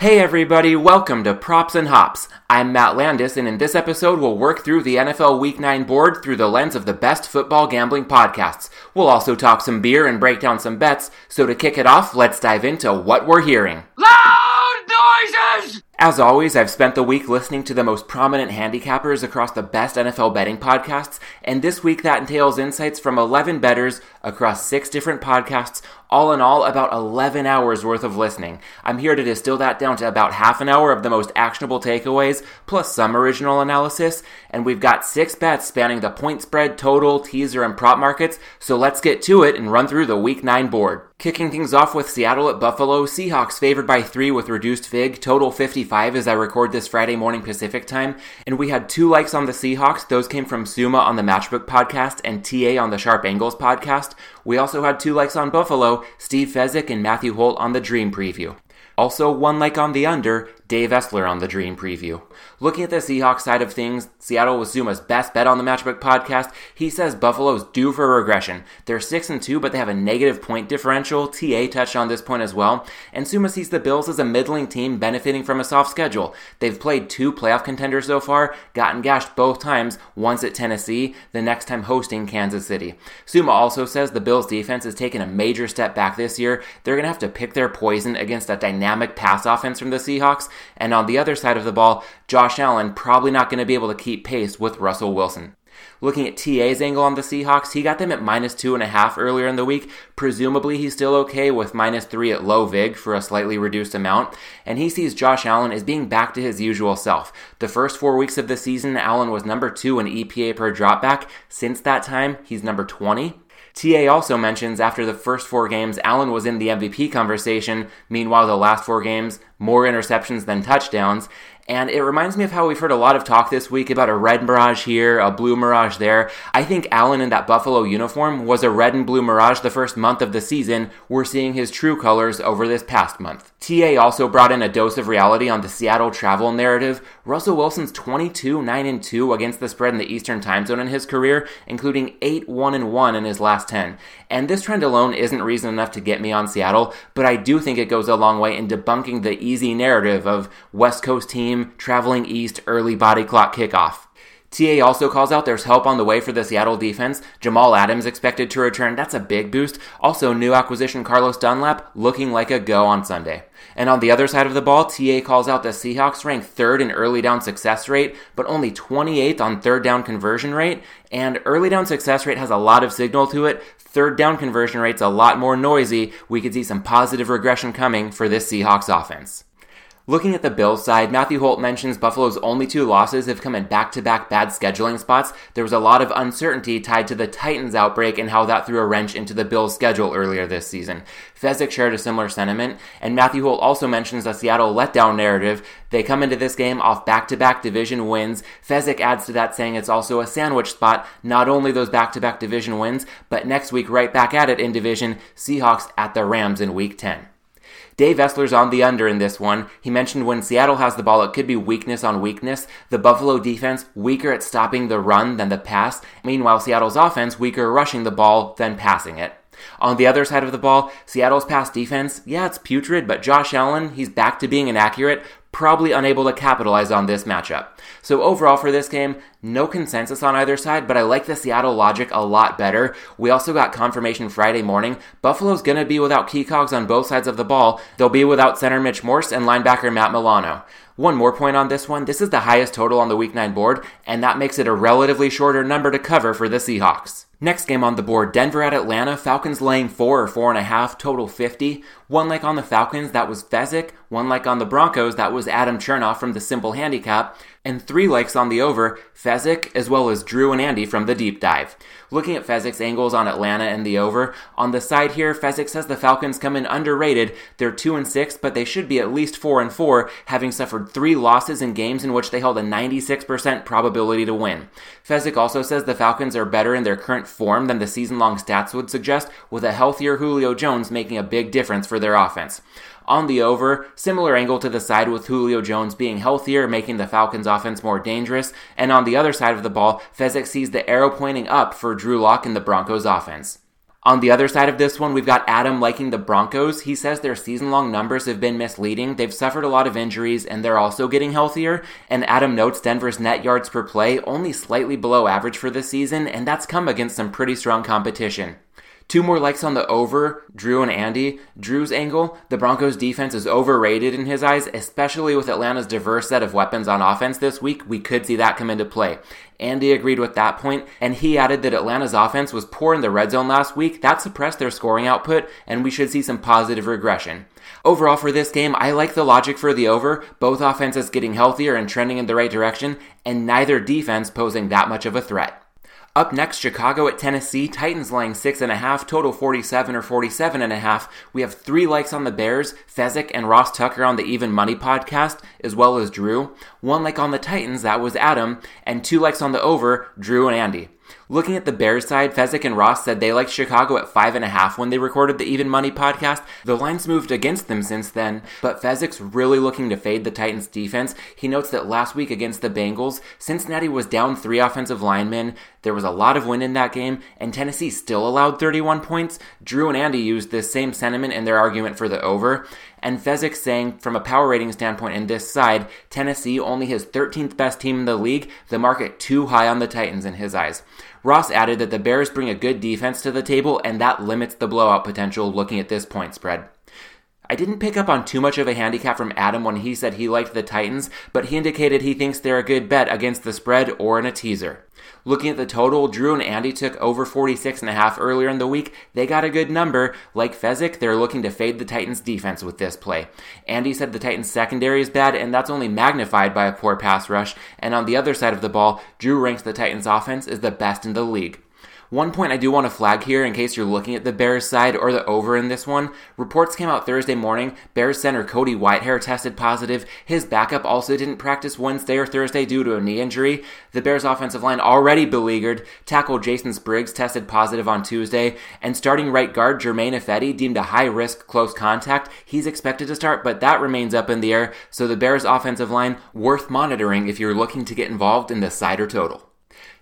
Hey everybody, welcome to Props and Hops. I'm Matt Landis, and in this episode, we'll work through the NFL Week 9 board through the lens of the best football gambling podcasts. We'll also talk some beer and break down some bets. So to kick it off, let's dive into what we're hearing. Loud noises! As always, I've spent the week listening to the most prominent handicappers across the best NFL betting podcasts, and this week that entails insights from 11 bettors across six different podcasts, all in all, about 11 hours worth of listening. I'm here to distill that down to about half an hour of the most actionable takeaways, plus some original analysis, and we've got six bets spanning the point spread, total, teaser, and prop markets, so let's get to it and run through the Week 9 board. Kicking things off with Seattle at Buffalo, Seahawks favored by three with reduced VIG, total 55 as I record this Friday morning Pacific time. And we had two likes on the Seahawks. Those came from Suma on the Matchbook podcast and TA on the Sharp Angles podcast. We also had two likes on Buffalo, Steve Fezzik and Matthew Holt on the Dream preview. Also, one like on the under, Dave Essler on the Dream preview. Looking at the Seahawks side of things, Seattle was Suma's best bet on the Matchbook podcast. He says Buffalo's due for a regression. They're 6 and 2, but they have a negative point differential. TA touched on this point as well. And Suma sees the Bills as a middling team benefiting from a soft schedule. They've played two playoff contenders so far, gotten gashed both times, once at Tennessee, the next time hosting Kansas City. Suma also says the Bills defense has taken a major step back this year. They're going to have to pick their poison against a dynamic pass offense from the Seahawks. And on the other side of the ball, Josh Allen probably not going to be able to keep pace with Russell Wilson. Looking at TA's angle on the Seahawks, he got them at minus two and a half earlier in the week. Presumably, he's still okay with minus three at low VIG for a slightly reduced amount. And he sees Josh Allen as being back to his usual self. The first four weeks of the season, Allen was number two in EPA per dropback. Since that time, he's number 20. TA also mentions after the first four games, Allen was in the MVP conversation. Meanwhile, the last four games, more interceptions than touchdowns. And it reminds me of how we've heard a lot of talk this week about a red mirage here, a blue mirage there. I think Allen in that Buffalo uniform was a red and blue mirage the first month of the season. We're seeing his true colors over this past month. TA also brought in a dose of reality on the Seattle travel narrative. Russell Wilson's 22 9 and 2 against the spread in the Eastern time zone in his career, including 8 1 and 1 in his last 10. And this trend alone isn't reason enough to get me on Seattle, but I do think it goes a long way in debunking the easy narrative of West Coast team traveling east early body clock kickoff. TA also calls out there's help on the way for the Seattle defense. Jamal Adams expected to return. That's a big boost. Also, new acquisition Carlos Dunlap looking like a go on Sunday. And on the other side of the ball, TA calls out the Seahawks rank third in early down success rate, but only 28th on third down conversion rate. And early down success rate has a lot of signal to it. Third down conversion rate's a lot more noisy. We could see some positive regression coming for this Seahawks offense. Looking at the Bills side, Matthew Holt mentions Buffalo's only two losses have come in back to back bad scheduling spots. There was a lot of uncertainty tied to the Titans outbreak and how that threw a wrench into the Bills' schedule earlier this season. Fezzik shared a similar sentiment, and Matthew Holt also mentions the Seattle letdown narrative. They come into this game off back to back division wins. Fezzik adds to that saying it's also a sandwich spot, not only those back to back division wins, but next week right back at it in division, Seahawks at the Rams in week 10. Dave Essler's on the under in this one. He mentioned when Seattle has the ball, it could be weakness on weakness. The Buffalo defense weaker at stopping the run than the pass. Meanwhile, Seattle's offense weaker rushing the ball than passing it. On the other side of the ball, Seattle's pass defense, yeah, it's putrid, but Josh Allen, he's back to being inaccurate, probably unable to capitalize on this matchup. So overall for this game, no consensus on either side, but I like the Seattle logic a lot better. We also got confirmation Friday morning. Buffalo's gonna be without key cogs on both sides of the ball. They'll be without center Mitch Morse and linebacker Matt Milano. One more point on this one. This is the highest total on the week 9 board, and that makes it a relatively shorter number to cover for the Seahawks. Next game on the board, Denver at Atlanta. Falcons laying four or four and a half, total 50. One like on the Falcons, that was Fezzik. One like on the Broncos, that was Adam Chernoff from the Simple Handicap and three likes on the over, Fezzik, as well as Drew and Andy from the deep dive. Looking at Fezzik's angles on Atlanta and the over, on the side here, Fezzik says the Falcons come in underrated. They're 2 and 6, but they should be at least 4 and 4, having suffered three losses in games in which they held a 96% probability to win. Fezzik also says the Falcons are better in their current form than the season long stats would suggest, with a healthier Julio Jones making a big difference for their offense. On the over, similar angle to the side with Julio Jones being healthier, making the Falcons offense more dangerous. And on the other side of the ball, Fezzik sees the arrow pointing up for Drew Lock and the Broncos offense. On the other side of this one, we've got Adam liking the Broncos. He says their season long numbers have been misleading. They've suffered a lot of injuries and they're also getting healthier. And Adam notes Denver's net yards per play only slightly below average for the season, and that's come against some pretty strong competition. Two more likes on the over, Drew and Andy. Drew's angle, the Broncos defense is overrated in his eyes, especially with Atlanta's diverse set of weapons on offense this week. We could see that come into play. Andy agreed with that point, and he added that Atlanta's offense was poor in the red zone last week. That suppressed their scoring output, and we should see some positive regression. Overall, for this game, I like the logic for the over, both offenses getting healthier and trending in the right direction, and neither defense posing that much of a threat. Up next, Chicago at Tennessee. Titans laying six and a half, total 47 or 47 and a half. We have three likes on the Bears, Fezzik and Ross Tucker on the Even Money podcast, as well as Drew. One like on the Titans, that was Adam, and two likes on the over, Drew and Andy. Looking at the Bears side, Fezzik and Ross said they liked Chicago at five and a half when they recorded the Even Money podcast. The line's moved against them since then, but Fezzik's really looking to fade the Titans defense. He notes that last week against the Bengals, Cincinnati was down three offensive linemen. There was a lot of wind in that game, and Tennessee still allowed 31 points. Drew and Andy used this same sentiment in their argument for the over. And Fezzik saying, from a power rating standpoint in this side, Tennessee only his 13th best team in the league, the market too high on the Titans in his eyes. Ross added that the Bears bring a good defense to the table, and that limits the blowout potential looking at this point spread. I didn't pick up on too much of a handicap from Adam when he said he liked the Titans, but he indicated he thinks they're a good bet against the spread or in a teaser. Looking at the total, Drew and Andy took over 46 and a half earlier in the week. They got a good number. Like Fezzik, they're looking to fade the Titans defense with this play. Andy said the Titans secondary is bad, and that's only magnified by a poor pass rush. And on the other side of the ball, Drew ranks the Titans offense as the best in the league. One point I do want to flag here in case you're looking at the Bears side or the over in this one. Reports came out Thursday morning. Bears center Cody Whitehair tested positive. His backup also didn't practice Wednesday or Thursday due to a knee injury. The Bears offensive line already beleaguered. Tackle Jason Spriggs tested positive on Tuesday. And starting right guard Germain Ifedi deemed a high risk close contact. He's expected to start, but that remains up in the air. So the Bears offensive line worth monitoring if you're looking to get involved in the side or total.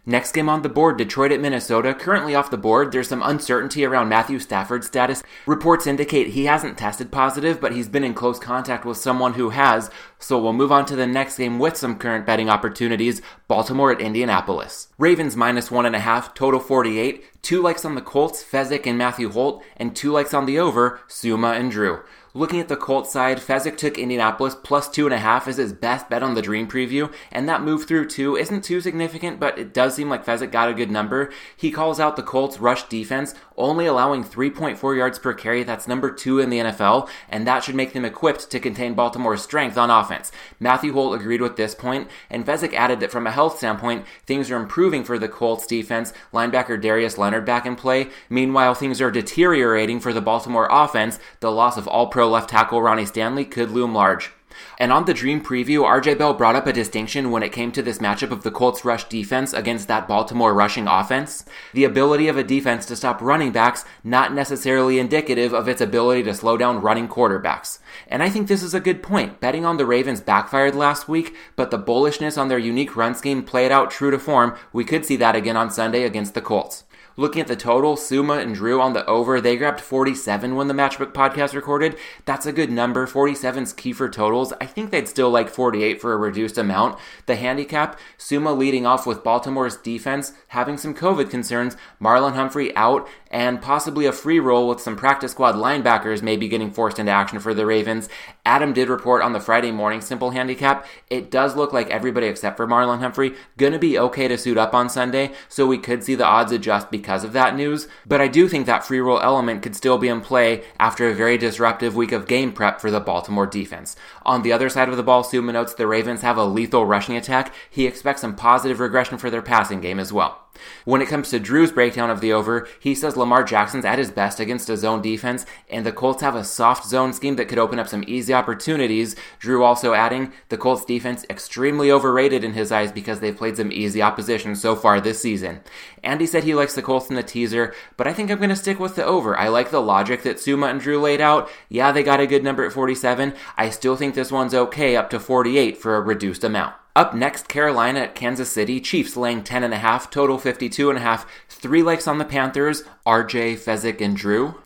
Next game on the board, Detroit at Minnesota. Currently off the board, there's some uncertainty around Matthew Stafford's status. Reports indicate he hasn't tested positive, but he's been in close contact with someone who has. So we'll move on to the next game with some current betting opportunities. Baltimore at Indianapolis. Ravens minus one and a half, total 48. Two likes on the Colts, Fezzik and Matthew Holt, and two likes on the over, Suma and Drew. Looking at the Colts side, Fezzik took Indianapolis plus two and a half as his best bet on the Dream preview, and that move through two isn't too significant, but it does seem like Fezzik got a good number. He calls out the Colts' rush defense, only allowing 3.4 yards per carry. That's number two in the NFL, and that should make them equipped to contain Baltimore's strength on offense. Matthew Holt agreed with this point, and Fezzik added that from a health standpoint, things are improving for the Colts defense. Linebacker Darius Leonard back in play. Meanwhile, things are deteriorating for the Baltimore offense. The loss of all pro left tackle Ronnie Stanley could loom large. And on the Dream preview, RJ Bell brought up a distinction when it came to this matchup of the Colts rush defense against that Baltimore rushing offense. The ability of a defense to stop running backs, not necessarily indicative of its ability to slow down running quarterbacks. And I think this is a good point. Betting on the Ravens backfired last week, but the bullishness on their unique run scheme played out true to form. We could see that again on Sunday against the Colts. Looking at the total, Suma and Drew on the over, they grabbed 47 when the Matchbook podcast recorded. That's a good number. 47's key for totals. I think they'd still like 48 for a reduced amount. The handicap, Suma leading off with Baltimore's defense having some COVID concerns, Marlon Humphrey out, and possibly a free roll with some practice squad linebackers maybe getting forced into action for the Ravens. Adam did report on the Friday morning simple handicap. It does look like everybody except for Marlon Humphrey gonna be okay to suit up on Sunday, so we could see the odds adjust because of that news. But I do think that free roll element could still be in play after a very disruptive week of game prep for the Baltimore defense. On the other side of the ball, Suma notes the Ravens have a lethal rushing attack. He expects some positive regression for their passing game as well. When it comes to Drew's breakdown of the over, he says Lamar Jackson's at his best against a zone defense, and the Colts have a soft zone scheme that could open up some easy opportunities. Drew also adding the Colts defense extremely overrated in his eyes because they've played some easy opposition so far this season. Andy said he likes the Colts in the teaser, but I think I'm going to stick with the over. I like the logic that Suma and Drew laid out. Yeah, they got a good number at 47. I still think this one's okay up to 48 for a reduced amount. Up next, Carolina at Kansas City. Chiefs laying 10.5, total 52.5. Three likes on the Panthers, RJ, Fezzik, and Drew.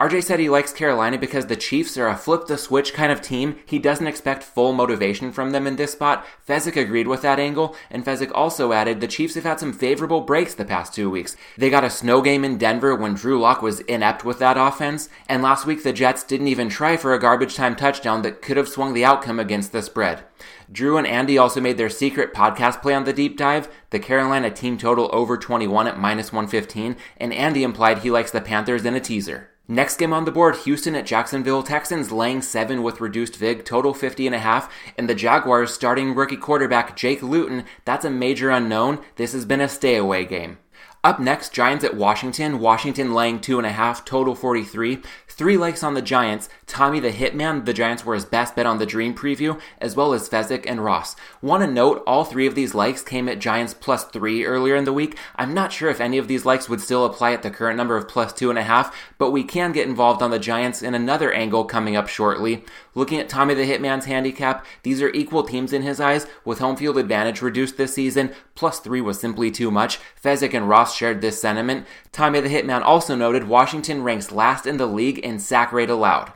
RJ said he likes Carolina because the Chiefs are a flip the switch kind of team. He doesn't expect full motivation from them in this spot. Fezzik agreed with that angle, and Fezzik also added the Chiefs have had some favorable breaks the past two weeks. They got a snow game in Denver when Drew Lock was inept with that offense, and last week the Jets didn't even try for a garbage time touchdown that could have swung the outcome against the spread. Drew and Andy also made their secret podcast play on the deep dive, the Carolina team total over 21 at minus 115, and Andy implied he likes the Panthers in a teaser. Next game on the board, Houston at Jacksonville. Texans laying 7 with reduced VIG, total 50 and a half. And the Jaguars starting rookie quarterback Jake Luton, that's a major unknown. This has been a stay away game. Up next, Giants at Washington. Washington laying two and a half, total 43. Three likes on the Giants. Tommy the Hitman, the Giants were his best bet on the Dream preview, as well as Fezzik and Ross. Want to note, all three of these likes came at Giants plus three earlier in the week. I'm not sure if any of these likes would still apply at the current number of plus two and a half, but we can get involved on the Giants in another angle coming up shortly. Looking at Tommy the Hitman's handicap, these are equal teams in his eyes, with home field advantage reduced this season. Plus three was simply too much. Fezzik and Ross shared this sentiment. Tommy the Hitman also noted Washington ranks last in the league in sack rate allowed.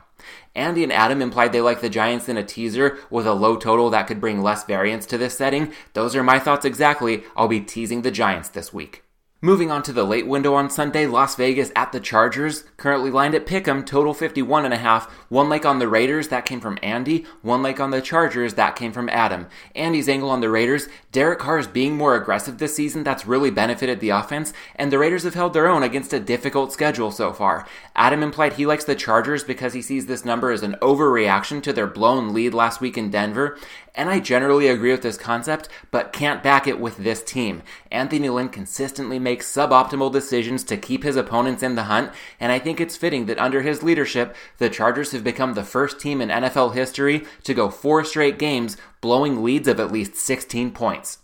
Andy and Adam implied they like the Giants in a teaser with a low total that could bring less variance to this setting. Those are my thoughts exactly. I'll be teasing the Giants this week. Moving on to the late window on Sunday, Las Vegas at the Chargers, currently lined at Pick'em, total 51 and a half. One leg on the Raiders, that came from Andy. One leg on the Chargers, that came from Adam. Andy's angle on the Raiders, Derek Carr's being more aggressive this season, that's really benefited the offense, and the Raiders have held their own against a difficult schedule so far. Adam implied he likes the Chargers because he sees this number as an overreaction to their blown lead last week in Denver, and I generally agree with this concept, but can't back it with this team. Anthony Lynn consistently makes suboptimal decisions to keep his opponents in the hunt, and I think it's fitting that under his leadership, the Chargers have become the first team in NFL history to go four straight games blowing leads of at least 16 points.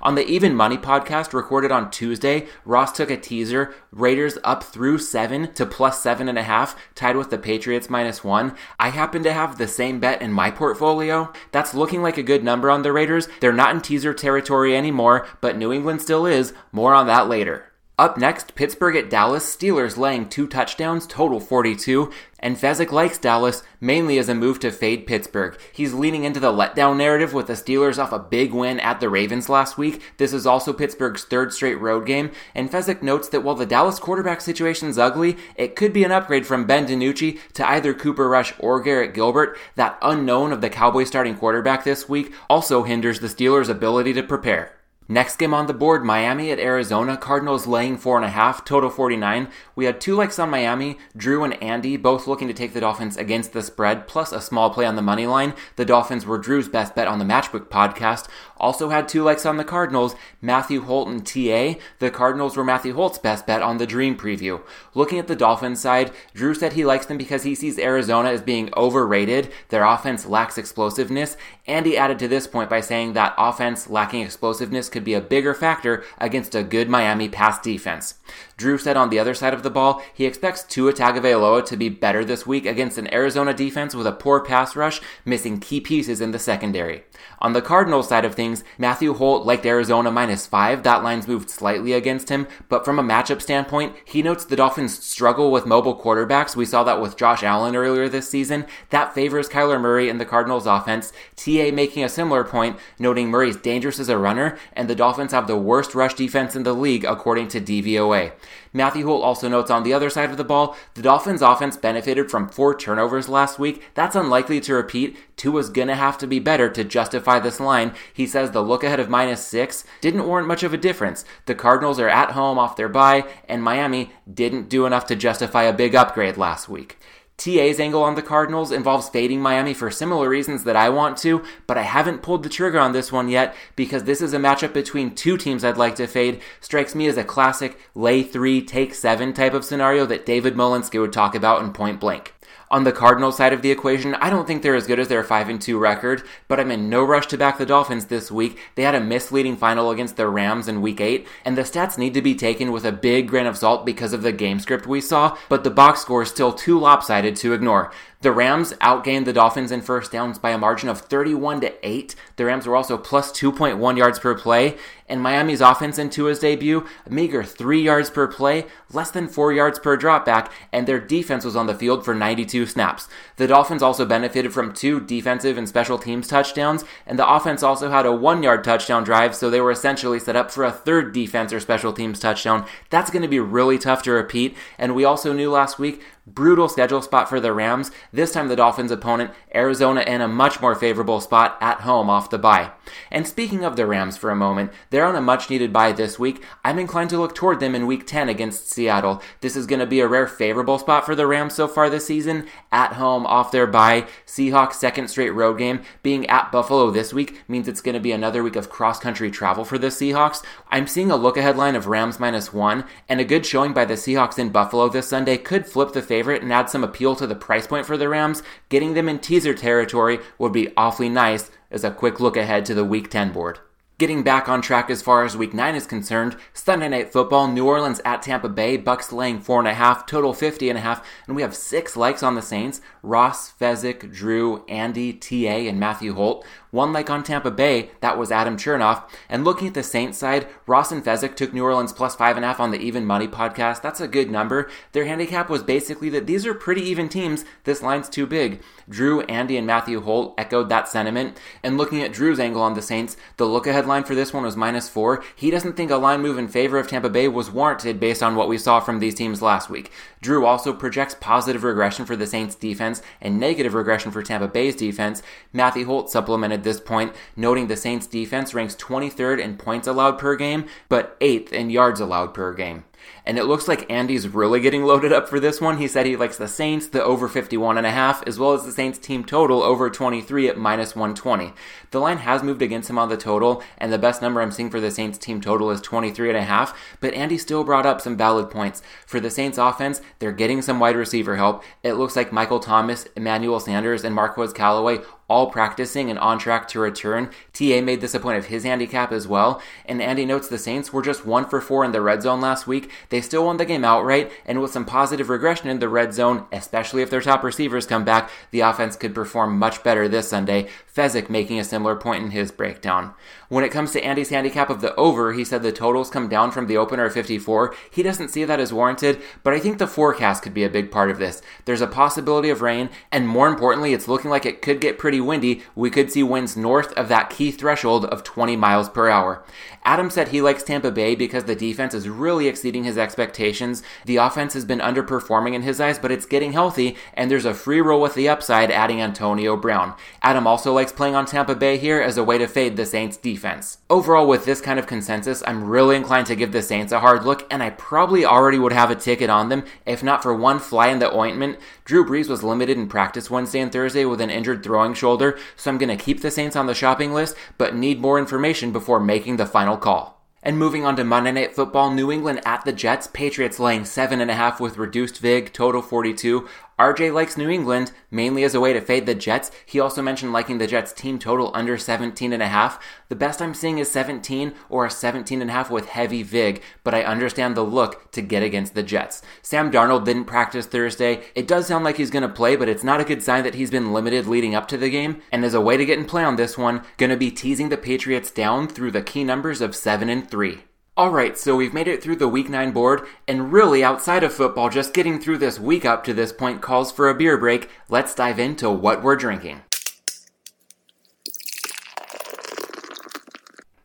On the Even Money podcast recorded on Tuesday, Ross took a teaser, Raiders up through seven to plus seven and a half, tied with the Patriots minus one. I happen to have the same bet in my portfolio. That's looking like a good number on the Raiders. They're not in teaser territory anymore, but New England still is. More on that later. Up next, Pittsburgh at Dallas, Steelers laying two touchdowns, total 42. And Fezzik likes Dallas mainly as a move to fade Pittsburgh. He's leaning into the letdown narrative with the Steelers off a big win at the Ravens last week. This is also Pittsburgh's third straight road game. And Fezzik notes that while the Dallas quarterback situation's ugly, it could be an upgrade from Ben DiNucci to either Cooper Rush or Garrett Gilbert. That unknown of the Cowboys starting quarterback this week also hinders the Steelers' ability to prepare. Next game on the board, Miami at Arizona. Cardinals laying four and a half, total 49. We had two likes on Miami, Drew and Andy, both looking to take the Dolphins against the spread, plus a small play on the money line. The Dolphins were Drew's best bet on the Matchbook podcast. Also had two likes on the Cardinals, Matthew Holt and TA. The Cardinals were Matthew Holt's best bet on the Dream preview. Looking at the Dolphins side, Drew said he likes them because he sees Arizona as being overrated. Their offense lacks explosiveness. Andy added to this point by saying that offense lacking explosiveness could be a bigger factor against a good Miami pass defense. Drew said on the other side of the ball, he expects Tua Tagovailoa to be better this week against an Arizona defense with a poor pass rush, missing key pieces in the secondary. On the Cardinals side of things, Matthew Holt liked Arizona minus five. That line's moved slightly against him, but from a matchup standpoint, he notes the Dolphins struggle with mobile quarterbacks. We saw that with Josh Allen earlier this season. That favors Kyler Murray in the Cardinals offense. TA making a similar point, noting Murray's dangerous as a runner, and the Dolphins have the worst rush defense in the league according to DVOA. Matthew Holt also notes on the other side of the ball, the Dolphins offense benefited from four turnovers last week. That's unlikely to repeat. Tua's gonna have to be better to justify this line. He says the look ahead of minus six didn't warrant much of a difference. The Cardinals are at home off their bye, and Miami didn't do enough to justify a big upgrade last week. TA's angle on the Cardinals involves fading Miami for similar reasons that I want to, but I haven't pulled the trigger on this one yet because this is a matchup between two teams I'd like to fade. Strikes me as a classic lay three, take seven type of scenario that David Malinsky would talk about in point blank. On the Cardinals side of the equation, I don't think they're as good as their 5 and 2 record, but I'm in no rush to back the Dolphins this week. They had a misleading final against the Rams in week 8, and the stats need to be taken with a big grain of salt because of the game script we saw, but the box score is still too lopsided to ignore. The Rams outgained the Dolphins in first downs by a margin of 31 to 8. The Rams were also plus 2.1 yards per play, and Miami's offense in Tua's debut, a meager 3 yards per play, less than 4 yards per dropback, and their defense was on the field for 92 snaps. The Dolphins also benefited from two defensive and special teams touchdowns, and the offense also had a 1-yard touchdown drive, so they were essentially set up for a third defense or special teams touchdown. That's going to be really tough to repeat, and we also knew last week Brutal schedule spot for the Rams. This time, the Dolphins' opponent, Arizona, in a much more favorable spot at home off the bye. And speaking of the Rams for a moment, they're on a much needed bye this week. I'm inclined to look toward them in week 10 against Seattle. This is going to be a rare favorable spot for the Rams so far this season. At home, off their bye. Seahawks' second straight road game. Being at Buffalo this week means it's going to be another week of cross country travel for the Seahawks. I'm seeing a look ahead line of Rams minus one, and a good showing by the Seahawks in Buffalo this Sunday could flip the favorite and add some appeal to the price point for the Rams, getting them in teaser territory would be awfully nice as a quick look ahead to the Week 10 board. Getting back on track as far as Week 9 is concerned, Sunday Night Football, New Orleans at Tampa Bay, Bucs laying 4.5, total 50.5, and we have six likes on the Saints, Ross, Fezzik, Drew, Andy, TA, and Matthew Holt. One like on Tampa Bay, that was Adam Chernoff. And looking at the Saints side, Ross and Fezzik took New Orleans plus five and a half on the Even Money podcast. That's a good number. Their handicap was basically that these are pretty even teams. This line's too big. Drew, Andy, and Matthew Holt echoed that sentiment. And looking at Drew's angle on the Saints, the look ahead line for this one was minus four. He doesn't think a line move in favor of Tampa Bay was warranted based on what we saw from these teams last week. Drew also projects positive regression for the Saints defense and negative regression for Tampa Bay's defense. Matthew Holt supplemented this point, noting the Saints defense ranks 23rd in points allowed per game, but 8th in yards allowed per game. And it looks like Andy's really getting loaded up for this one. He said he likes the Saints, the over 51 and a half, as well as the Saints team total over 23 at minus 120. The line has moved against him on the total, and the best number I'm seeing for the Saints team total is 23 and a half, but Andy still brought up some valid points. For the Saints offense, they're getting some wide receiver help. It looks like Michael Thomas, Emmanuel Sanders, and Marquez Callaway all practicing and on track to return. TA made this a point of his handicap as well. And Andy notes the Saints were just one for four in the red zone last week. They still won the game outright, and with some positive regression in the red zone, especially if their top receivers come back, the offense could perform much better this Sunday. Fezzik making a similar point in his breakdown. When it comes to Andy's handicap of the over, he said the totals come down from the opener of 54. He doesn't see that as warranted, but I think the forecast could be a big part of this. There's a possibility of rain, and more importantly, it's looking like it could get pretty windy. We could see winds north of that key threshold of 20 miles per hour. Adam said he likes Tampa Bay because the defense is really exceeding his expectations. The offense has been underperforming in his eyes, but it's getting healthy, and there's a free roll with the upside adding Antonio Brown. Adam also likes playing on Tampa Bay here as a way to fade the Saints defense. Overall, with this kind of consensus, I'm really inclined to give the Saints a hard look, and I probably already would have a ticket on them if not for one fly in the ointment. Drew Brees was limited in practice Wednesday and Thursday with an injured throwing shoulder, so I'm going to keep the Saints on the shopping list, but need more information before making the final call. And moving on to Monday Night Football, New England at the Jets, Patriots laying 7.5 with reduced VIG, total 42. RJ likes New England mainly as a way to fade the Jets. He also mentioned liking the Jets team total under 17 and a half. The best I'm seeing is 17 or a 17 and a half with heavy vig, but I understand the look to get against the Jets. Sam Darnold didn't practice Thursday. It does sound like he's going to play, but it's not a good sign that he's been limited leading up to the game. And as a way to get in play on this one, going to be teasing the Patriots down through the key numbers of 7 and 3. Alright, so we've made it through the week 9 board, and really outside of football, just getting through this week up to this point calls for a beer break. Let's dive into what we're drinking.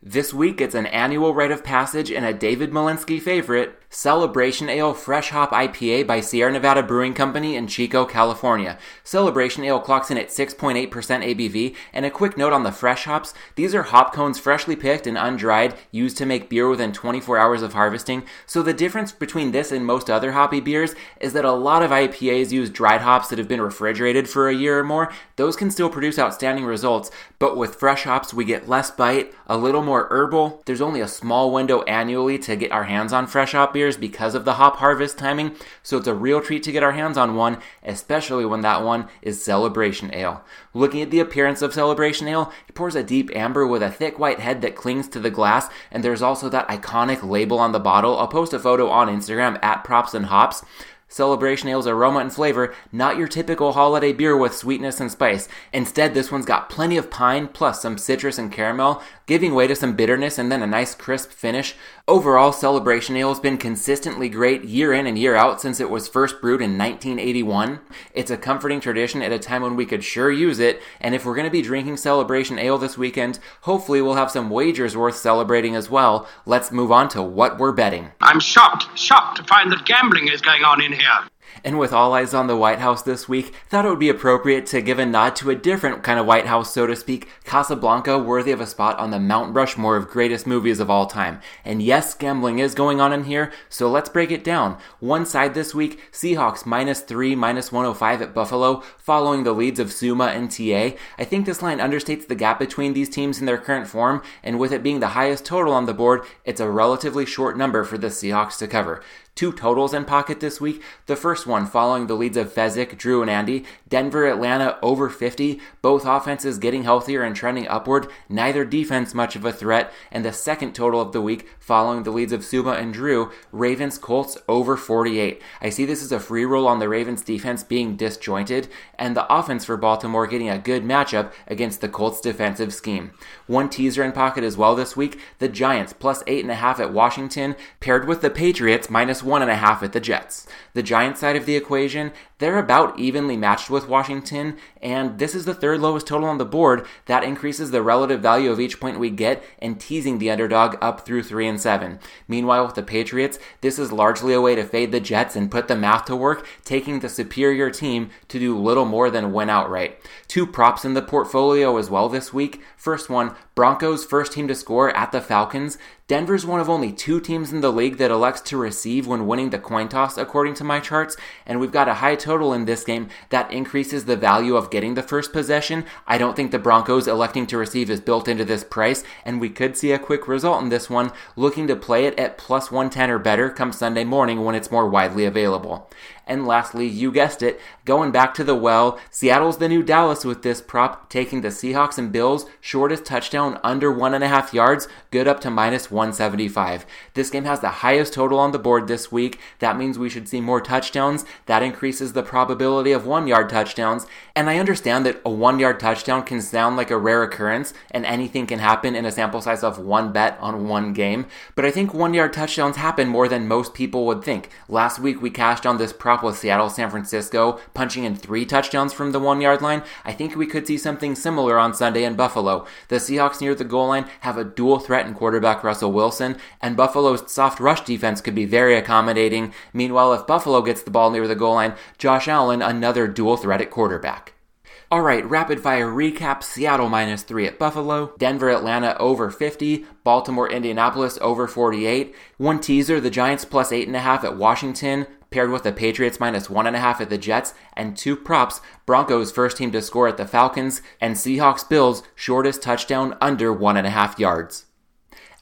This week it's an annual rite of passage and a David Malinsky favorite, Celebration Ale Fresh Hop IPA by Sierra Nevada Brewing Company in Chico, California. Celebration Ale clocks in at 6.8% ABV, and a quick note on the fresh hops. These are hop cones freshly picked and undried, used to make beer within 24 hours of harvesting. So the difference between this and most other hoppy beers is that a lot of IPAs use dried hops that have been refrigerated for a year or more. Those can still produce outstanding results, but with fresh hops we get less bite, a little more herbal. There's only a small window annually to get our hands on fresh hop beer beers because of the hop harvest timing, so it's a real treat to get our hands on one, especially when that one is Celebration Ale. Looking at the appearance of Celebration Ale, it pours a deep amber with a thick white head that clings to the glass, and there's also that iconic label on the bottle. I'll post a photo on Instagram at Props and Hops. Celebration Ale's aroma and flavor, not your typical holiday beer with sweetness and spice. Instead, this one's got plenty of pine plus some citrus and caramel, giving way to some bitterness and then a nice crisp finish. Overall, Celebration Ale has been consistently great year in and year out since it was first brewed in 1981. It's a comforting tradition at a time when we could sure use it, and if we're going to be drinking Celebration Ale this weekend, hopefully we'll have some wagers worth celebrating as well. Let's move on to what we're betting. I'm shocked, shocked to find that gambling is going on in here. And with all eyes on the White House this week, thought it would be appropriate to give a nod to a different kind of White House, so to speak, Casablanca, worthy of a spot on the Mount Rushmore of greatest movies of all time. And yes, gambling is going on in here, so let's break it down. One side this week, Seahawks minus 3, minus 105 at Buffalo, following the leads of Suma and TA. I think this line understates the gap between these teams in their current form, and with it being the highest total on the board, it's a relatively short number for the Seahawks to cover. Two totals in pocket this week. The first one following the leads of Fezzik, Drew, and Andy. Denver, Atlanta over 50. Both offenses getting healthier and trending upward. Neither defense much of a threat. And the second total of the week following the leads of Suma and Drew. Ravens, Colts over 48. I see this as a free roll on the Ravens defense being disjointed and the offense for Baltimore getting a good matchup against the Colts defensive scheme. One teaser in pocket as well this week. The Giants plus 8.5 at Washington paired with the Patriots minus one and a half at the Jets. The Giants side of the equation, they're about evenly matched with Washington, and this is the third lowest total on the board. That increases the relative value of each point we get and teasing the underdog up through 3 and 7. Meanwhile, with the Patriots, this is largely a way to fade the Jets and put the math to work, taking the superior team to do little more than win outright. Two props in the portfolio as well this week. First one, Broncos first team to score at the Falcons. Denver's one of only two teams in the league that elects to receive when winning the coin toss, according to my charts, and we've got a high total in this game that increases the value of getting the first possession. I don't think the Broncos electing to receive is built into this price, and we could see a quick result in this one, looking to play it at plus 110 or better come Sunday morning when it's more widely available. And lastly, you guessed it, going back to the well, Seattle's the new Dallas with this prop, taking the Seahawks and Bills shortest touchdown under one and a half yards, good up to minus 175. This game has the highest total on the board this week. That means we should see more touchdowns. That increases the probability of one yard touchdowns. And I understand that a one yard touchdown can sound like a rare occurrence and anything can happen in a sample size of one bet on one game. But I think one yard touchdowns happen more than most people would think. Last week we cashed on this prop with Seattle San Francisco punching in three touchdowns from the one yard line. I think we could see something similar on Sunday in Buffalo. The Seahawks near the goal line have a dual threat in quarterback Russell Wilson, and Buffalo's soft rush defense could be very accommodating. Meanwhile, if Buffalo gets the ball near the goal line, Josh Allen, another dual threat at quarterback. All right, rapid fire recap Seattle minus 3 at Buffalo, Denver, Atlanta over 50, Baltimore, Indianapolis over 48. One teaser the Giants plus 8.5 at Washington, paired with the Patriots minus 1.5 at the Jets, and two props Broncos first team to score at the Falcons, and Seahawks Bills shortest touchdown under 1.5 yards.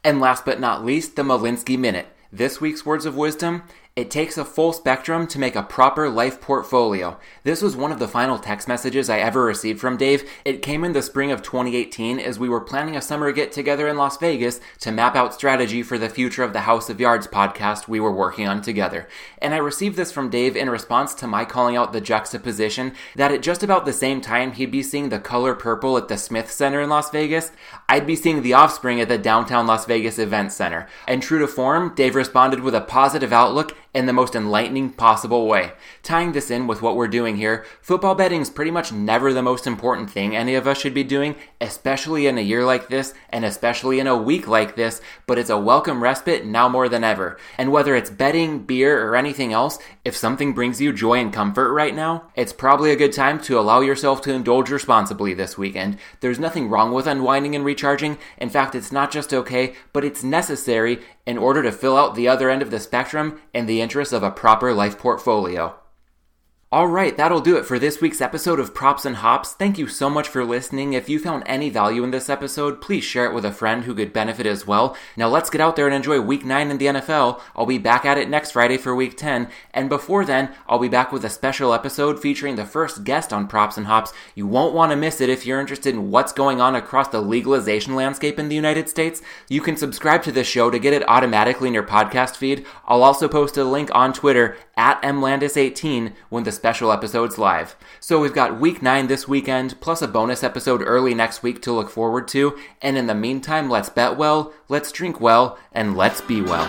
And last but not least, the Malinsky Minute. This week's words of wisdom it takes a full spectrum to make a proper life portfolio. This was one of the final text messages I ever received from Dave. It came in the spring of 2018 as we were planning a summer get together in Las Vegas to map out strategy for the future of the House of Yards podcast we were working on together. And I received this from Dave in response to my calling out the juxtaposition that at just about the same time he'd be seeing the color purple at the Smith Center in Las Vegas, I'd be seeing the offspring at the downtown Las Vegas Event Center. And true to form, Dave responded with a positive outlook in the most enlightening possible way. Tying this in with what we're doing here, football betting is pretty much never the most important thing any of us should be doing, especially in a year like this and especially in a week like this, but it's a welcome respite now more than ever. And whether it's betting, beer, or anything else, if something brings you joy and comfort right now, it's probably a good time to allow yourself to indulge responsibly this weekend. There's nothing wrong with unwinding and recharging. In fact, it's not just okay, but it's necessary in order to fill out the other end of the spectrum in the interest of a proper life portfolio. All right, that'll do it for this week's episode of Props and Hops. Thank you so much for listening. If you found any value in this episode, please share it with a friend who could benefit as well. Now let's get out there and enjoy week 9 in the NFL. I'll be back at it next Friday for week 10, and before then, I'll be back with a special episode featuring the first guest on Props and Hops. You won't want to miss it if you're interested in what's going on across the legalization landscape in the United States. You can subscribe to this show to get it automatically in your podcast feed. I'll also post a link on Twitter at mlandis18 when the special episodes live. So we've got week 9 this weekend, plus a bonus episode early next week to look forward to. And in the meantime, let's bet well, let's drink well, and let's be well.